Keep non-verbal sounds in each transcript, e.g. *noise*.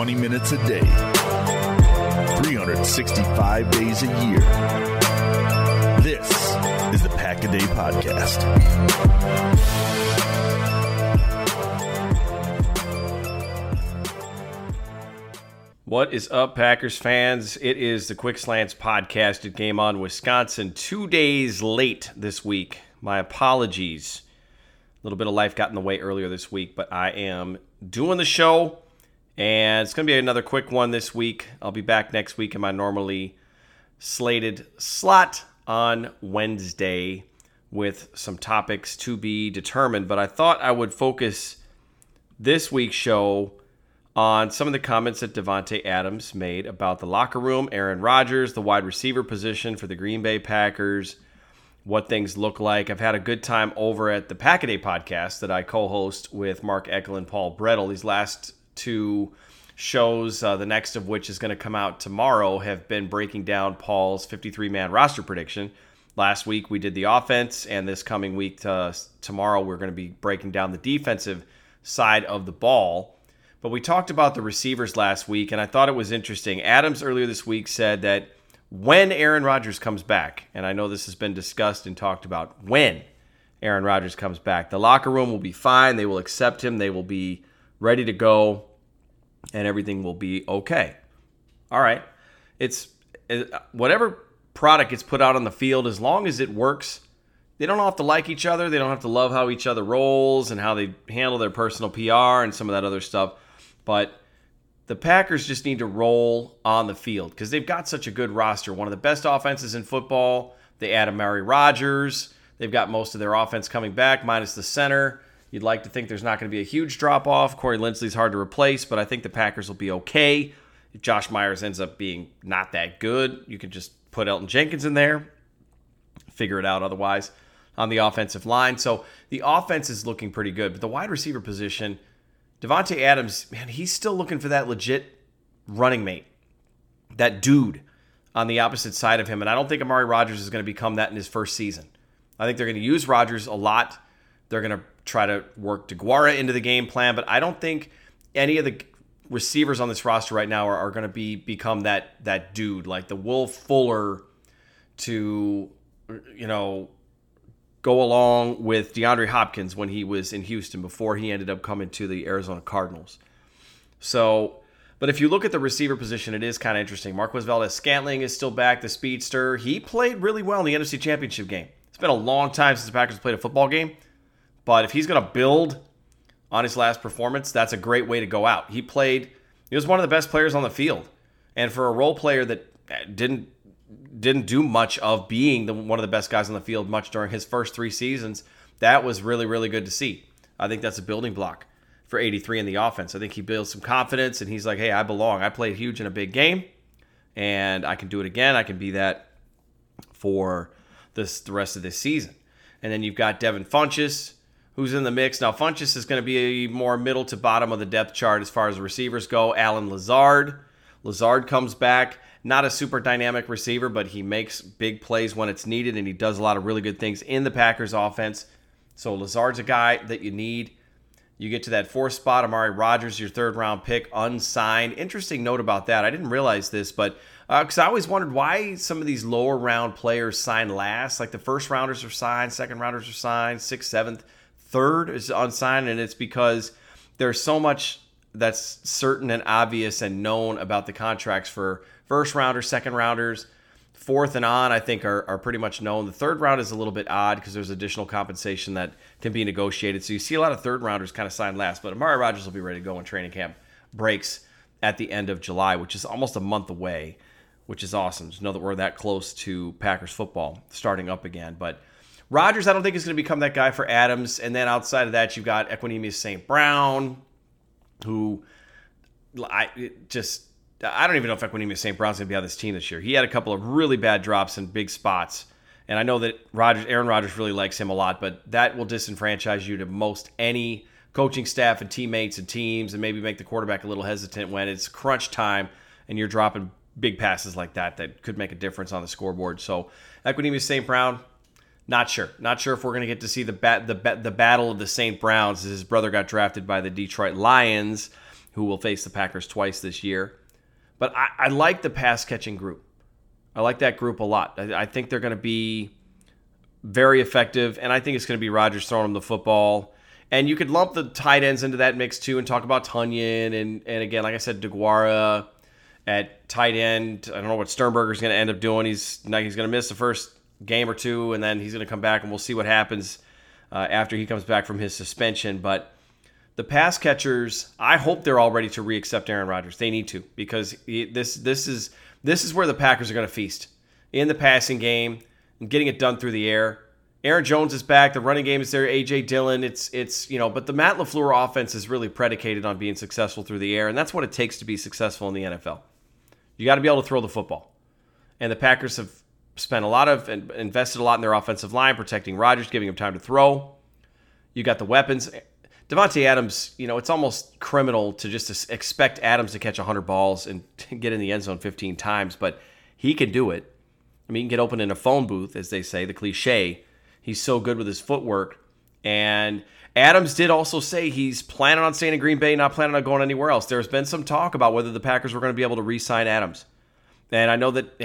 20 minutes a day, 365 days a year. This is the Pack a Day Podcast. What is up, Packers fans? It is the Quick Slants podcast at Game On Wisconsin. Two days late this week. My apologies. A little bit of life got in the way earlier this week, but I am doing the show, and it's going to be another quick one this week. I'll be back next week in my normally slated slot on Wednesday with some topics to be determined. But I thought I would focus this week's show on some of the comments that Davante Adams made about the locker room, Aaron Rodgers, the wide receiver position for the Green Bay Packers, what things look like. I've had a good time over at the Packaday podcast that I co-host with Mark Eckel and Paul Bretl. These last two shows, uh, the next of which is going to come out tomorrow, have been breaking down Paul's 53-man roster prediction. Last week we did the offense, and this coming week to, tomorrow we're going to be breaking down the defensive side of the ball. But we talked about the receivers last week, and I thought it was interesting. Adams earlier this week said that when Aaron Rodgers comes back, and I know this has been discussed and talked about, when Aaron Rodgers comes back, the locker room will be fine. They will accept him. They will be ready to go, and everything will be okay. All right. It's uh, whatever product gets put out on the field, as long as it works, they don't have to like each other. They don't have to love how each other rolls and how they handle their personal PR and some of that other stuff but the Packers just need to roll on the field because they've got such a good roster. One of the best offenses in football. They add Amari Rodgers. They've got most of their offense coming back, minus the center. You'd like to think there's not going to be a huge drop off. Corey Linsley's hard to replace, but I think the Packers will be okay. If Josh Myers ends up being not that good, you can just put Elgton Jenkins in there, figure it out otherwise on the offensive line. So the offense is looking pretty good, but the wide receiver position – Davante Adams, man, he's still looking for that legit running mate, that dude on the opposite side of him. And I don't think Amari Rodgers is going to become that in his first season. I think they're going to use Rodgers a lot. They're going to try to work Deguara into the game plan, but I don't think any of the receivers on this roster right now are, are going to be become that that dude like the Will Fuller to you know go along with DeAndre Hopkins when he was in Houston before he ended up coming to the Arizona Cardinals. So, but if you look at the receiver position, it is kind of interesting. Marquez Valdes-Scantling is still back, the speedster. He played really well in the NFC Championship game. It's been a long time since the Packers played a football game, but if he's going to build on his last performance, that's a great way to go out. He played, he was one of the best players on the field. And for a role player that uh, didn't didn't do much of being the, one of the best guys on the field much during his first three seasons. That was really, really good to see. I think that's a building block for 83 in the offense. I think he builds some confidence and he's like, hey, I belong. I played huge in a big game and I can do it again. I can be that for this the rest of this season. And then you've got Devin Funchess, who's in the mix. Now, Funchess is going to be more middle to bottom of the depth chart as far as receivers go. Allen Lazard. Lazard comes back. Not a super dynamic receiver, but he makes big plays when it's needed, and he does a lot of really good things in the Packers offense. So Lazard's a guy that you need. You get to that fourth spot, Amari Rodgers, your third round pick, unsigned. Interesting note about that. I didn't realize this, but because uh, I always wondered why some of these lower round players sign last. Like the first rounders are signed, second rounders are signed, sixth, seventh, third is unsigned, and it's because there's so much that's certain and obvious and known about the contracts for first rounders, second rounders, fourth and on, I think are, are pretty much known. The third round is a little bit odd because there's additional compensation that can be negotiated. So you see a lot of third rounders kind of signed last, but Amari Rodgers will be ready to go when training camp breaks at the end of July, which is almost a month away, which is awesome. Just know that we're that close to Packers football starting up again. But Rodgers, I don't think is going to become that guy for Adams. And then outside of that, you've got Equanimeous St. Brown, who I just I don't even know if Equanimeous St. Brown's going to be on this team this year. He had a couple of really bad drops in big spots. And I know that Rodgers, Aaron Rodgers really likes him a lot, but that will disenfranchise you to most any coaching staff and teammates and teams and maybe make the quarterback a little hesitant when it's crunch time and you're dropping big passes like that that could make a difference on the scoreboard. So Equanimeous St. Brown, not sure. Not sure if we're going to get to see the bat, the the battle of the St. Browns. As his brother got drafted by the Detroit Lions who will face the Packers twice this year. But I, I like the pass catching group. I like that group a lot. I, I think they're going to be very effective, and I think it's going to be Rodgers throwing them the football. And you could lump the tight ends into that mix too, and talk about Tonyan and and again, like I said, Deguara at tight end. I don't know what Sternberger's going to end up doing. He's he's going to miss the first game or two, and then he's going to come back, and we'll see what happens uh, after he comes back from his suspension. But the pass catchers, I hope they're all ready to reaccept Aaron Rodgers. They need to because this this is this is where the Packers are going to feast in the passing game and getting it done through the air. Aaron Jones is back. The running game is there. AJ Dillon. It's it's you know, but the Matt LaFleur offense is really predicated on being successful through the air, and that's what it takes to be successful in the NFL. You got to be able to throw the football, and the Packers have spent a lot of and invested a lot in their offensive line, protecting Rodgers, giving him time to throw. You got the weapons. Davante Adams, you know, it's almost criminal to just expect Adams to catch 100 balls and *laughs* get in the end zone 15 times, but he can do it. I mean, he can get open in a phone booth, as they say, the cliche. He's so good with his footwork. And Adams did also say he's planning on staying in Green Bay, not planning on going anywhere else. There's been some talk about whether the Packers were going to be able to re sign Adams. And I know that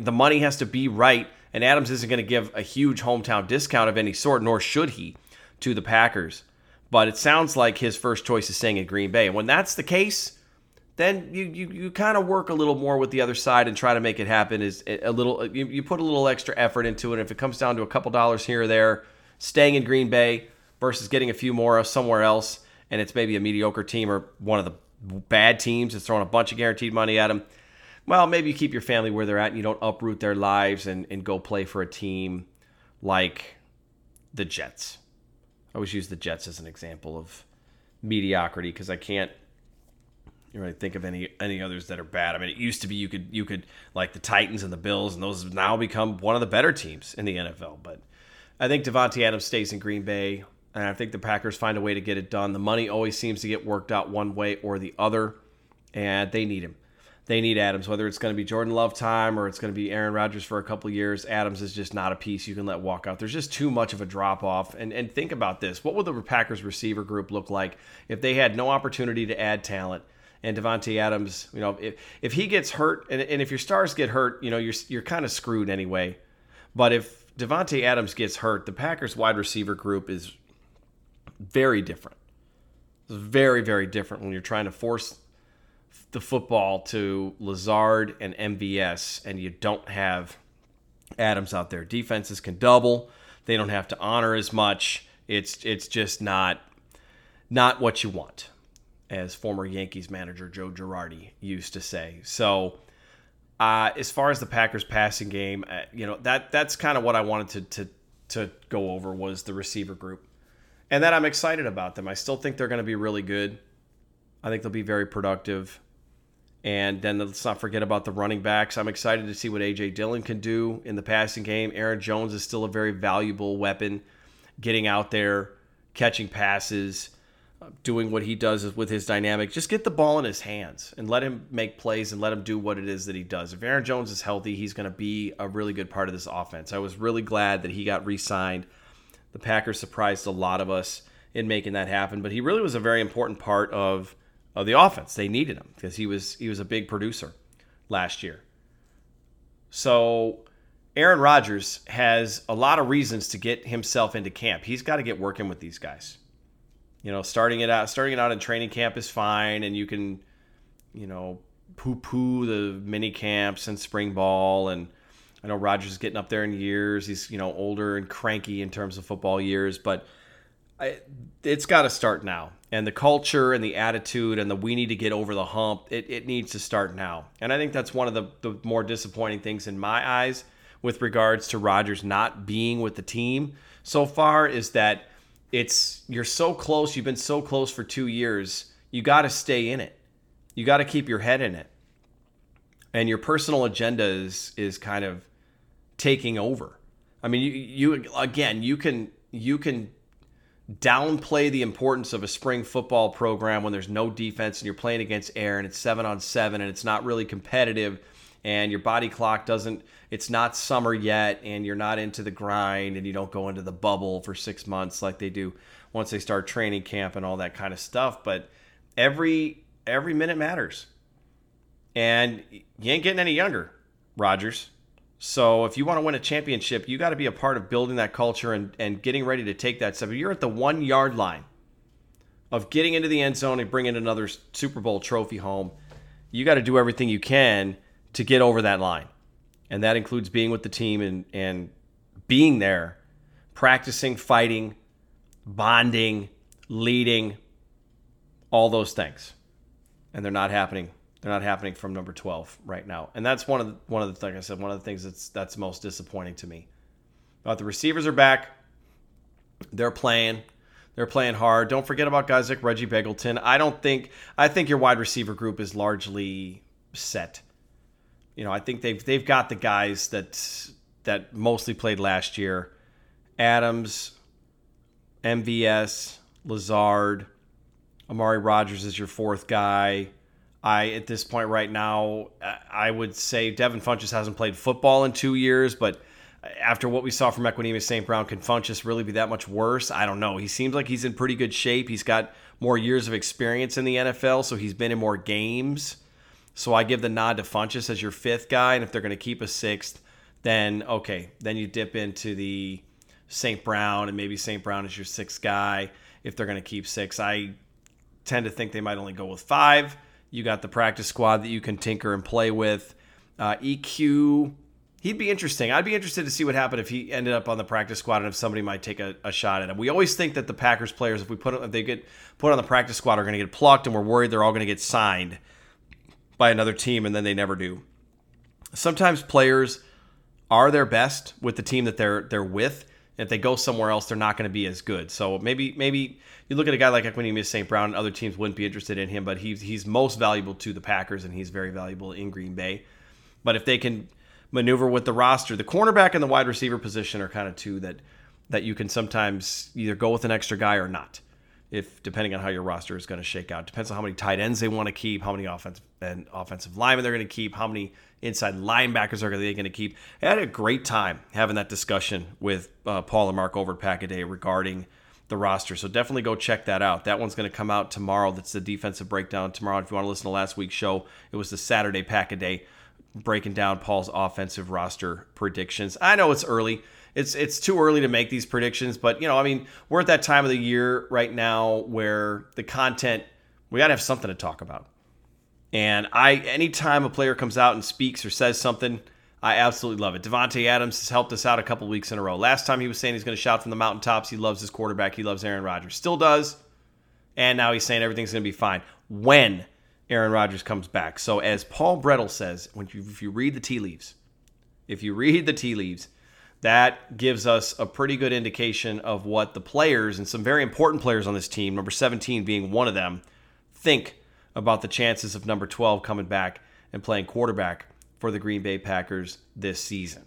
the money has to be right, and Adams isn't going to give a huge hometown discount of any sort, nor should he, to the Packers. But it sounds like his first choice is staying in Green Bay. And when that's the case, then you you, you kind of work a little more with the other side and try to make it happen. Is eh, a little you, you put a little extra effort into it. And If it comes down to a couple dollars here or there, staying in Green Bay versus getting a few more somewhere else, and it's maybe a mediocre team or one of the bad teams that's throwing a bunch of guaranteed money at them. Well, maybe you keep your family where they're at and you don't uproot their lives and, and go play for a team like the Jets. I always use the Jets as an example of mediocrity because I can't really think of any any others that are bad. I mean, it used to be you could you could like the Titans and the Bills, and those have now become one of the better teams in the NFL. But I think Davante Adams stays in Green Bay, and I think the Packers find a way to get it done. The money always seems to get worked out one way or the other, and they need him they need Adams. Whether it's going to be Jordan Love time or it's going to be Aaron Rodgers for a couple years, Adams is just not a piece you can let walk out. There's just too much of a drop off. And and think about this: what would the Packers receiver group look like if they had no opportunity to add talent? And Davante Adams, you know, if, if he gets hurt, and, and if your stars get hurt, you know, you're you're kind of screwed anyway. But if Davante Adams gets hurt, the Packers wide receiver group is very different. It's very very different when you're trying to force the football to Lazard and MVS, and you don't have Adams out there. Defenses can double; they don't have to honor as much. It's it's just not not what you want, as former Yankees manager Joe Girardi used to say. So. Uh, as far as the Packers passing game, uh, you know that that's kind of what I wanted to, to to go over was the receiver group, and that I'm excited about them. I still think they're going to be really good. I think they'll be very productive. And then let's not forget about the running backs. I'm excited to see what A.J. Dillon can do in the passing game. Aaron Jones is still a very valuable weapon, getting out there, catching passes, doing what he does with his dynamic. Just get the ball in his hands and let him make plays and let him do what it is that he does. If Aaron Jones is healthy, he's going to be a really good part of this offense. I was really glad that he got re signed. The Packers surprised a lot of us in making that happen, but he really was a very important part of of the offense. They needed him because he was he was a big producer last year. So Aaron Rodgers has a lot of reasons to get himself into camp. He's got to get working with these guys. You know, starting it out starting it out in training camp is fine and you can you know poo-poo the mini camps and spring ball and I know Rodgers is getting up there in years. He's, you know, older and cranky in terms of football years, but I, it's got to start now. And the culture and the attitude and the we need to get over the hump, it, it needs to start now. And I think that's one of the, the more disappointing things in my eyes with regards to Rodgers not being with the team so far is that it's you're so close, you've been so close for two years, you got to stay in it. You got to keep your head in it. And your personal agenda is is kind of taking over. I mean, you, you again, you can you can downplay the importance of a spring football program when there's no defense and you're playing against air and it's seven on seven and it's not really competitive and your body clock doesn't it's not summer yet and you're not into the grind and you don't go into the bubble for six months like they do once they start training camp and all that kind of stuff but every every minute matters. And you ain't getting any younger, Rodgers. So if you want to win a championship, you got to be a part of building that culture and, and getting ready to take that step. If you're at the one yard line of getting into the end zone and bringing another Super Bowl trophy home, you got to do everything you can to get over that line. And that includes being with the team and, and being there, practicing, fighting, bonding, leading, all those things. And they're not happening they're not happening from number 12 right now. And that's one of the, one of the like I said, one of the things that's that's most disappointing to me. But the receivers are back. They're playing. They're playing hard. Don't forget about guys like Reggie Begelton. I don't think I think your wide receiver group is largely set. You know, I think they've they've got the guys that that mostly played last year. Adams, MVS, Lazard, Amari Rodgers is your fourth guy. I at this point right now, uh, I would say Devin Funchess hasn't played football in two years, but uh, after what we saw from Equanimeous St. Brown, can Funchess really be that much worse? I don't know. He seems like he's in pretty good shape. He's got more years of experience in the NFL, so he's been in more games. So I give the nod to Funchess as your fifth guy, and if they're going to keep a sixth, then okay, then you dip into the St. Brown, and maybe St. Brown is your sixth guy if they're going to keep six. I tend to think they might only go with five. You got the practice squad that you can tinker and play with. Uh, EQ, he'd be interesting. I'd be interested to see what happened if he ended up on the practice squad and if somebody might take a, a shot at him. We always think that the Packers players, if we put if they get put on the practice squad, are going to get plucked, and we're worried they're all going to get signed by another team, and then they never do. Sometimes players are their best with the team that they're they're with. If they go somewhere else, they're not going to be as good. So maybe maybe you look at a guy like Equanimeous St. Brown, and other teams wouldn't be interested in him, but he's he's most valuable to the Packers and he's very valuable in Green Bay. But if they can maneuver with the roster, the cornerback and the wide receiver position are kind of two that that you can sometimes either go with an extra guy or not. If depending on how your roster is going to shake out, depends on how many tight ends they want to keep, how many offensive and offensive linemen they're going to keep, how many inside linebackers are they going to keep. I had a great time having that discussion with uh, Paul and Mark over at Packaday regarding the roster. So definitely go check that out. That one's going to come out tomorrow. That's the defensive breakdown tomorrow. If you want to listen to last week's show, it was the Saturday Packaday breaking down Paul's offensive roster predictions. I know it's early. It's it's too early to make these predictions, but you know, I mean, we're at that time of the year right now where the content we got to have something to talk about. And I, anytime a player comes out and speaks or says something, I absolutely love it. Davante Adams has helped us out a couple weeks in a row. Last time he was saying he's going to shout from the mountaintops. He loves his quarterback. He loves Aaron Rodgers. Still does. And now he's saying everything's going to be fine when Aaron Rodgers comes back. So as Paul Bretl says, when you, if you read the tea leaves, if you read the tea leaves, that gives us a pretty good indication of what the players and some very important players on this team, number 17 being one of them, think about the chances of number 12 coming back and playing quarterback for the Green Bay Packers this season.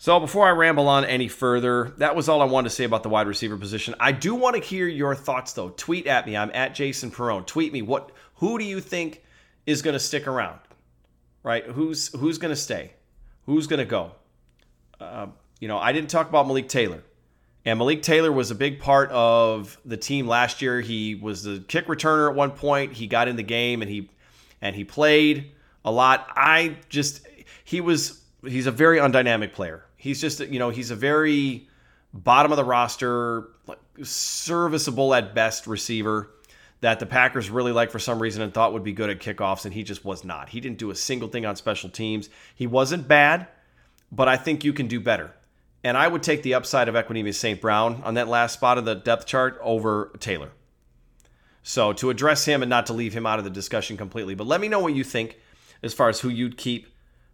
So, before I ramble on any further, that was all I wanted to say about the wide receiver position. I do want to hear your thoughts, though. Tweet at me. I'm at Jason Perone. Tweet me. What? Who do you think is going to stick around? Right? Who's who's going to stay? Who's going to go? You know, I didn't talk about Malik Taylor. And Malik Taylor was a big part of the team last year. He was the kick returner at one point. He got in the game and he and he played a lot. I just he was he's a very undynamic player. He's just you know he's a very bottom of the roster, serviceable at best receiver that the Packers really like for some reason and thought would be good at kickoffs, and he just was not. He didn't do a single thing on special teams. He wasn't bad, but I think you can do better. And I would take the upside of Equanimeous St. Brown on that last spot of the depth chart over Taylor. So to address him and not to leave him out of the discussion completely. But let me know what you think as far as who you'd keep,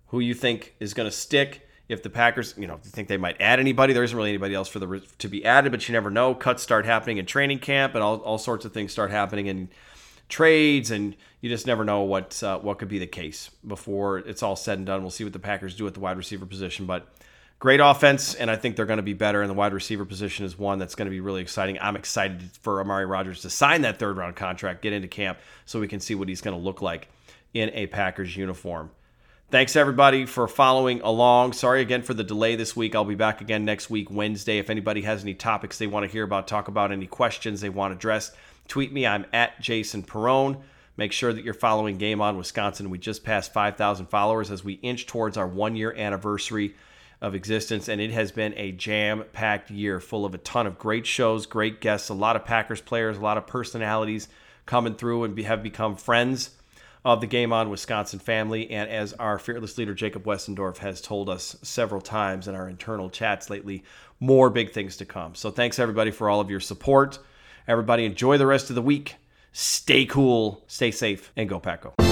who you think is going to stick. If the Packers, you know, you think they might add anybody, there isn't really anybody else for the to be added, but you never know. Cuts start happening in training camp, and all, all sorts of things start happening in trades, and you just never know what uh, what could be the case before it's all said and done. We'll see what the Packers do at the wide receiver position, but great offense, and I think they're going to be better. And the wide receiver position is one that's going to be really exciting. I'm excited for Amari Rodgers to sign that third round contract, get into camp, so we can see what he's going to look like in a Packers uniform. Thanks everybody for following along. Sorry again for the delay this week. I'll be back again next week, Wednesday. If anybody has any topics they want to hear about, talk about, any questions they want addressed, tweet me. I'm at Jason Perone. Make sure that you're following Game On Wisconsin. We just passed 5,000 followers as we inch towards our one year anniversary of existence, and it has been a jam packed year full of a ton of great shows, great guests, a lot of Packers players, a lot of personalities coming through and be, have become friends of the Game On Wisconsin family. And as our fearless leader, Jacob Westendorf, has told us several times in our internal chats lately, more big things to come. So thanks, everybody, for all of your support. Everybody, enjoy the rest of the week. Stay cool, stay safe, and go Paco.